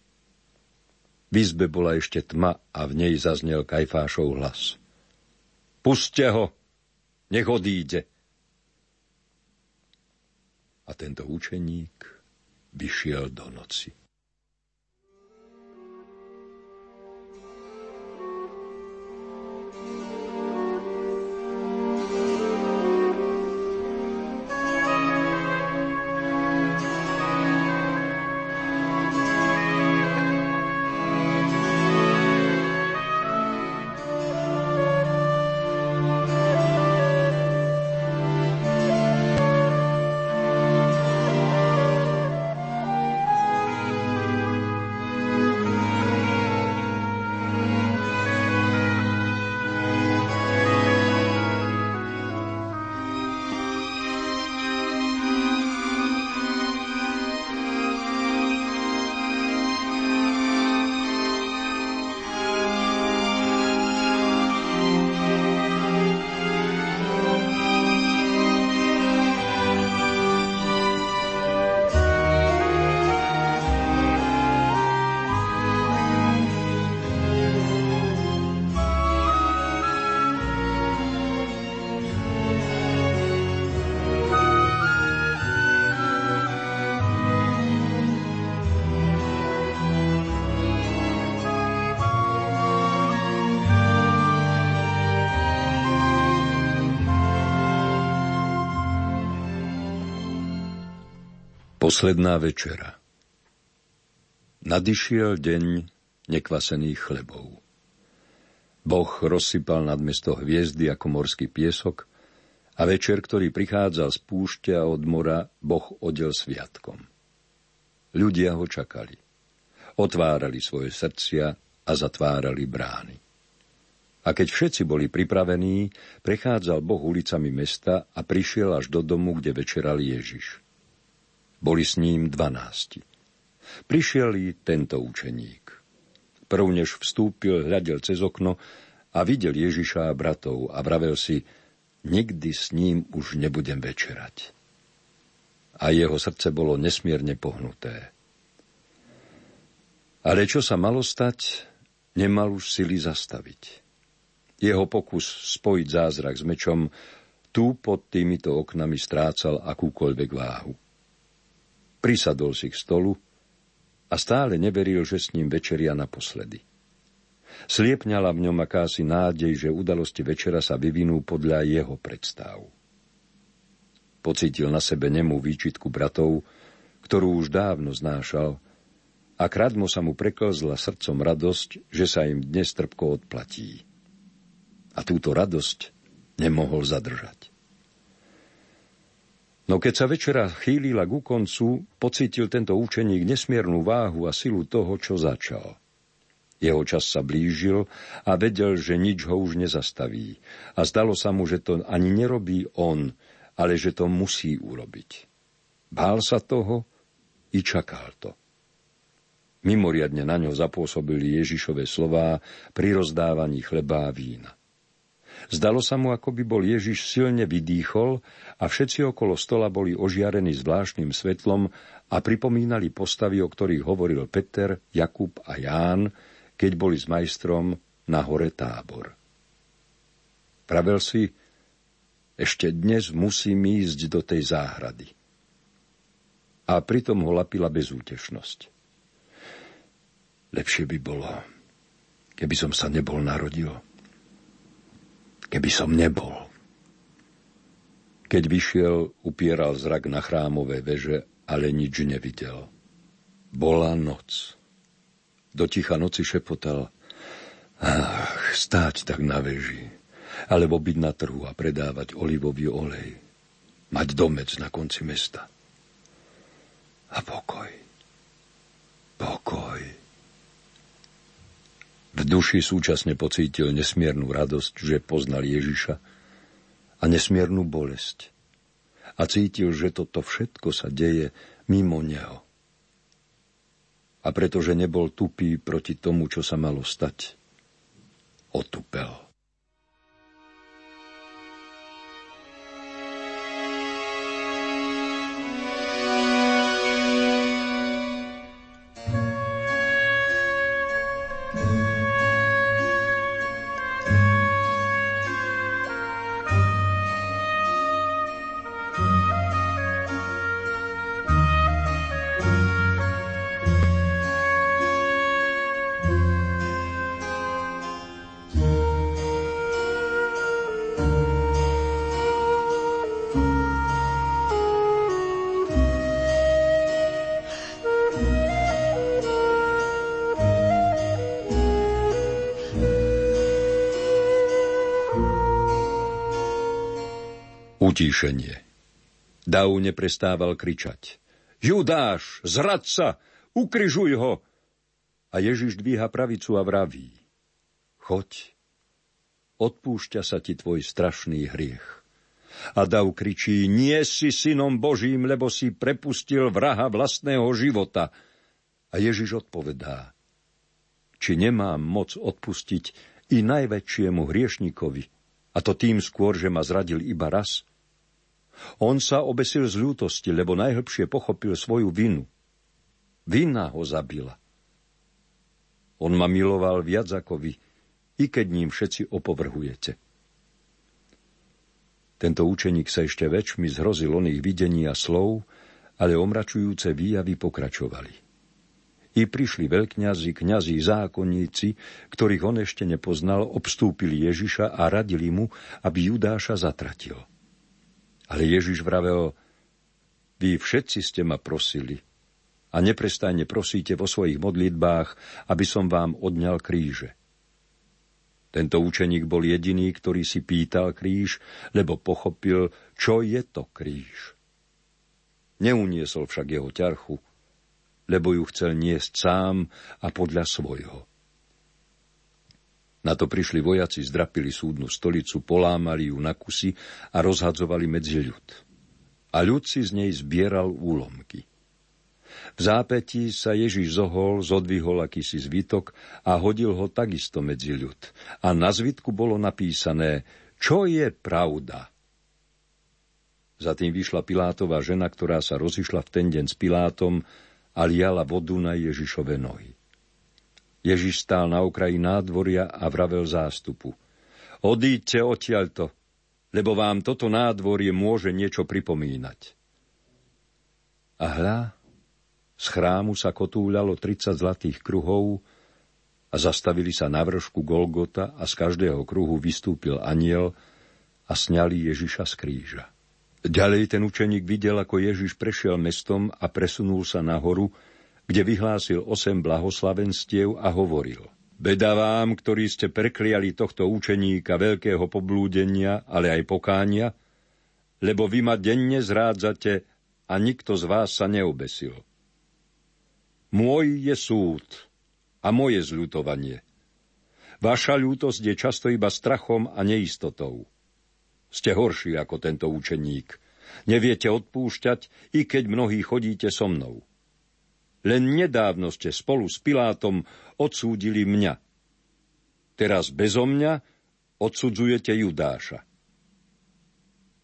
V izbe bola ešte tma a v nej zaznel Kajfášov hlas. Puste ho, nech odíde. A tento učeník vyšiel do noci. Posledná večera Nadišiel deň nekvasených chlebov. Boh rozsypal nad mesto hviezdy ako morský piesok a večer, ktorý prichádzal z púšťa od mora, Boh odel sviatkom. Ľudia ho čakali. Otvárali svoje srdcia a zatvárali brány. A keď všetci boli pripravení, prechádzal Boh ulicami mesta a prišiel až do domu, kde večeral Ježiš. Boli s ním dvanácti. Prišiel i tento učeník. Prv než vstúpil, hľadel cez okno a videl Ježiša a bratov a vravel si, nikdy s ním už nebudem večerať. A jeho srdce bolo nesmierne pohnuté. Ale čo sa malo stať, nemal už sily zastaviť. Jeho pokus spojiť zázrak s mečom tu pod týmito oknami strácal akúkoľvek váhu. Prisadol si k stolu a stále neveril, že s ním večeria naposledy. Sliepňala v ňom akási nádej, že udalosti večera sa vyvinú podľa jeho predstav. Pocítil na sebe nemú výčitku bratov, ktorú už dávno znášal, a kradmo sa mu preklzla srdcom radosť, že sa im dnes trpko odplatí. A túto radosť nemohol zadržať. No keď sa večera chýlila ku koncu, pocítil tento učeník nesmiernu váhu a silu toho, čo začal. Jeho čas sa blížil a vedel, že nič ho už nezastaví. A zdalo sa mu, že to ani nerobí on, ale že to musí urobiť. Bál sa toho i čakal to. Mimoriadne na ňo zapôsobili Ježišové slová pri rozdávaní chleba a vína. Zdalo sa mu, ako by bol Ježiš silne vydýchol a všetci okolo stola boli ožiarení zvláštnym svetlom a pripomínali postavy, o ktorých hovoril Peter, Jakub a Ján, keď boli s majstrom na hore tábor. Pravel si, ešte dnes musím ísť do tej záhrady. A pritom ho lapila bezútešnosť. Lepšie by bolo, keby som sa nebol narodil keby som nebol. Keď vyšiel, upieral zrak na chrámové veže, ale nič nevidel. Bola noc. Do ticha noci šepotal, ach, stáť tak na veži, alebo byť na trhu a predávať olivový olej, mať domec na konci mesta. A pokoj. Pokoj. V duši súčasne pocítil nesmiernu radosť, že poznal Ježiša a nesmiernu bolesť. A cítil, že toto všetko sa deje mimo neho. A pretože nebol tupý proti tomu, čo sa malo stať, otupel. Utíšenie. Dav neprestával kričať. Judáš, zradca, ukryžuj ho! A Ježiš dvíha pravicu a vraví. Choď, odpúšťa sa ti tvoj strašný hriech. A Dav kričí, nie si synom Božím, lebo si prepustil vraha vlastného života. A Ježiš odpovedá, či nemám moc odpustiť i najväčšiemu hriešnikovi, a to tým skôr, že ma zradil iba raz. On sa obesil z ľútosti, lebo najhlbšie pochopil svoju vinu. Vina ho zabila. On ma miloval viac ako vy, i keď ním všetci opovrhujete. Tento učeník sa ešte väčšmi zhrozil oných videní a slov, ale omračujúce výjavy pokračovali. I prišli veľkňazi, kňazi, zákonníci, ktorých on ešte nepoznal, obstúpili Ježiša a radili mu, aby Judáša zatratil. Ale Ježiš vravel, vy všetci ste ma prosili a neprestajne prosíte vo svojich modlitbách, aby som vám odňal kríže. Tento učeník bol jediný, ktorý si pýtal kríž, lebo pochopil, čo je to kríž. Neuniesol však jeho ťarchu, lebo ju chcel niesť sám a podľa svojho. Na to prišli vojaci, zdrapili súdnu stolicu, polámali ju na kusy a rozhadzovali medzi ľud. A ľud si z nej zbieral úlomky. V zápätí sa Ježiš zohol, zodvihol akýsi zvitok a hodil ho takisto medzi ľud. A na zvitku bolo napísané, čo je pravda. Za tým vyšla Pilátová žena, ktorá sa rozišla v ten deň s Pilátom a liala vodu na Ježišove nohy. Ježiš stál na okraji nádvoria a vravel zástupu. Odíďte odtiaľto, lebo vám toto nádvorie môže niečo pripomínať. A hľa, z chrámu sa kotúľalo 30 zlatých kruhov a zastavili sa na vršku Golgota a z každého kruhu vystúpil aniel a sňali Ježiša z kríža. Ďalej ten učeník videl, ako Ježiš prešiel mestom a presunul sa nahoru, kde vyhlásil osem blahoslavenstiev a hovoril Beda vám, ktorí ste prekliali tohto učeníka veľkého poblúdenia, ale aj pokánia, lebo vy ma denne zrádzate a nikto z vás sa neobesil. Môj je súd a moje zľutovanie. Vaša ľútosť je často iba strachom a neistotou. Ste horší ako tento učeník. Neviete odpúšťať, i keď mnohí chodíte so mnou. Len nedávno ste spolu s Pilátom odsúdili mňa. Teraz bezo mňa odsudzujete Judáša.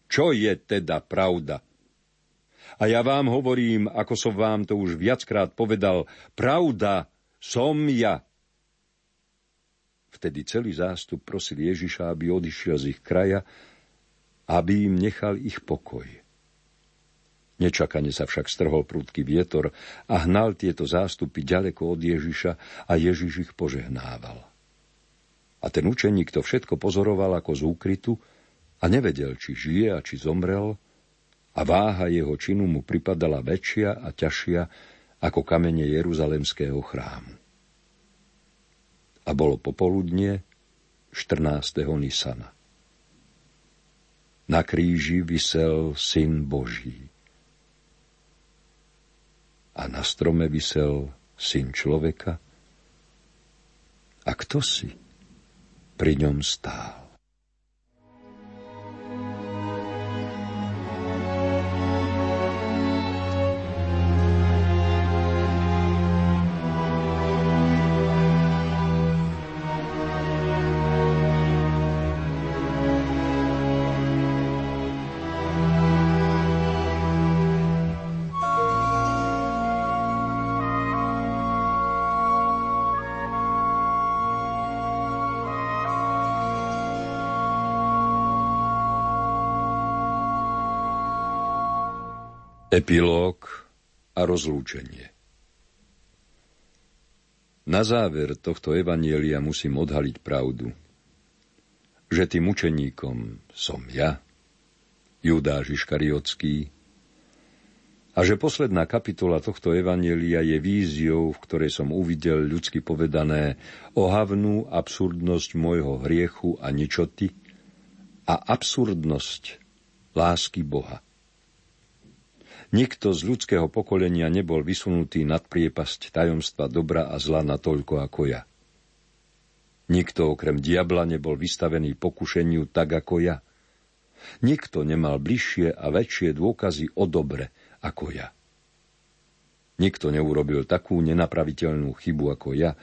Čo je teda pravda? A ja vám hovorím, ako som vám to už viackrát povedal, pravda som ja. Vtedy celý zástup prosil Ježiša, aby odišiel z ich kraja, aby im nechal ich pokoj. Nečakane sa však strhol prúdky vietor a hnal tieto zástupy ďaleko od Ježiša a Ježiš ich požehnával. A ten učeník to všetko pozoroval ako z úkrytu a nevedel, či žije a či zomrel, a váha jeho činu mu pripadala väčšia a ťažšia ako kamene Jeruzalemského chrámu. A bolo popoludnie 14. Nisana. Na kríži vysel Syn Boží. A na strome vysel Syn človeka. A kto si pri ňom stál? Epilóg a rozlúčenie Na záver tohto evanielia musím odhaliť pravdu, že tým učeníkom som ja, Judáš Iškariotský, a že posledná kapitola tohto evanielia je víziou, v ktorej som uvidel ľudsky povedané ohavnú absurdnosť môjho hriechu a ničoty a absurdnosť lásky Boha. Nikto z ľudského pokolenia nebol vysunutý nad priepasť tajomstva dobra a zla natoľko ako ja. Nikto okrem diabla nebol vystavený pokušeniu tak ako ja. Nikto nemal bližšie a väčšie dôkazy o dobre ako ja. Nikto neurobil takú nenapraviteľnú chybu ako ja,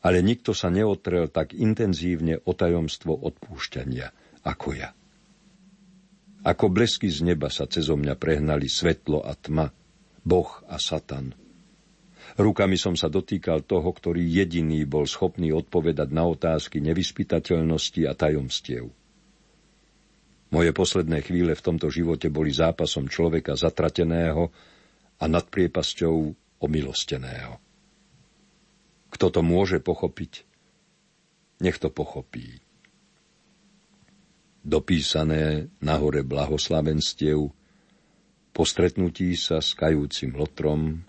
ale nikto sa neotrel tak intenzívne o tajomstvo odpúšťania ako ja. Ako blesky z neba sa cezo mňa prehnali svetlo a tma, Boh a Satan. Rukami som sa dotýkal toho, ktorý jediný bol schopný odpovedať na otázky nevyspytateľnosti a tajomstiev. Moje posledné chvíle v tomto živote boli zápasom človeka zatrateného a nad priepasťou omilosteného. Kto to môže pochopiť, nech to pochopí. Dopísané na hore blahoslavenstiev, po stretnutí sa s kajúcim lotrom,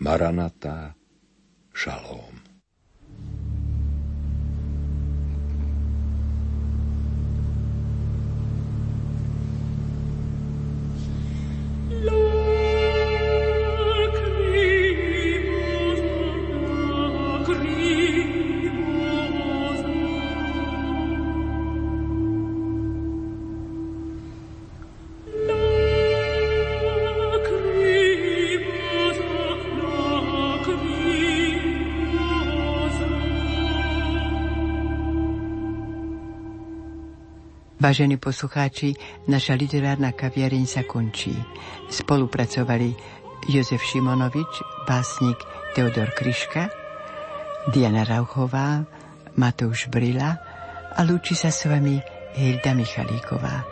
Maranatá, Šalóm.
Vážení poslucháči, naša literárna kaviareň sa končí. Spolupracovali Jozef Šimonovič, básnik Teodor Kryška, Diana Rauchová, Matouš Brila a lúči sa s vami Hilda Michalíková.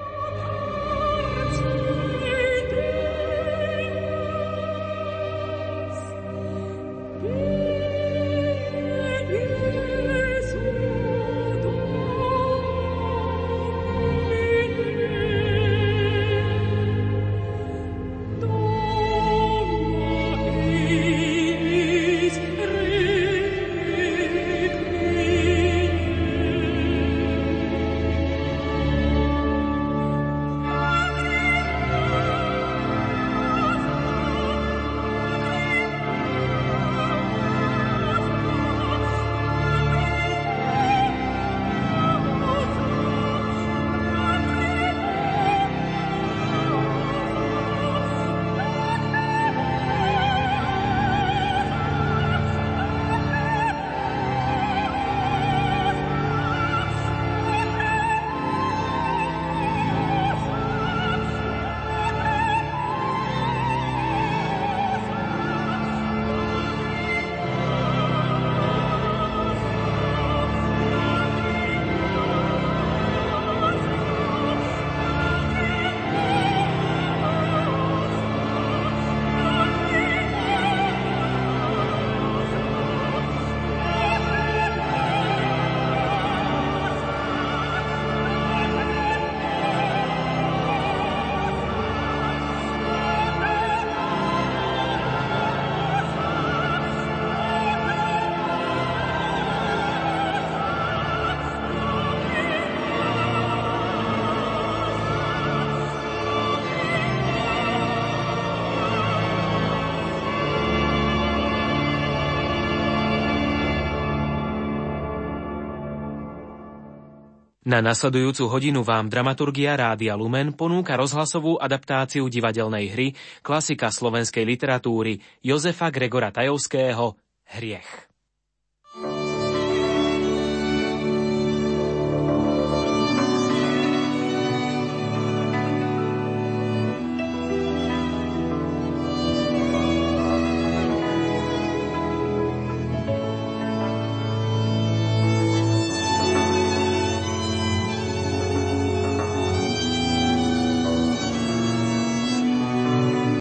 Na nasledujúcu hodinu vám dramaturgia Rádia Lumen ponúka rozhlasovú adaptáciu divadelnej hry klasika slovenskej literatúry Jozefa Gregora Tajovského Hriech.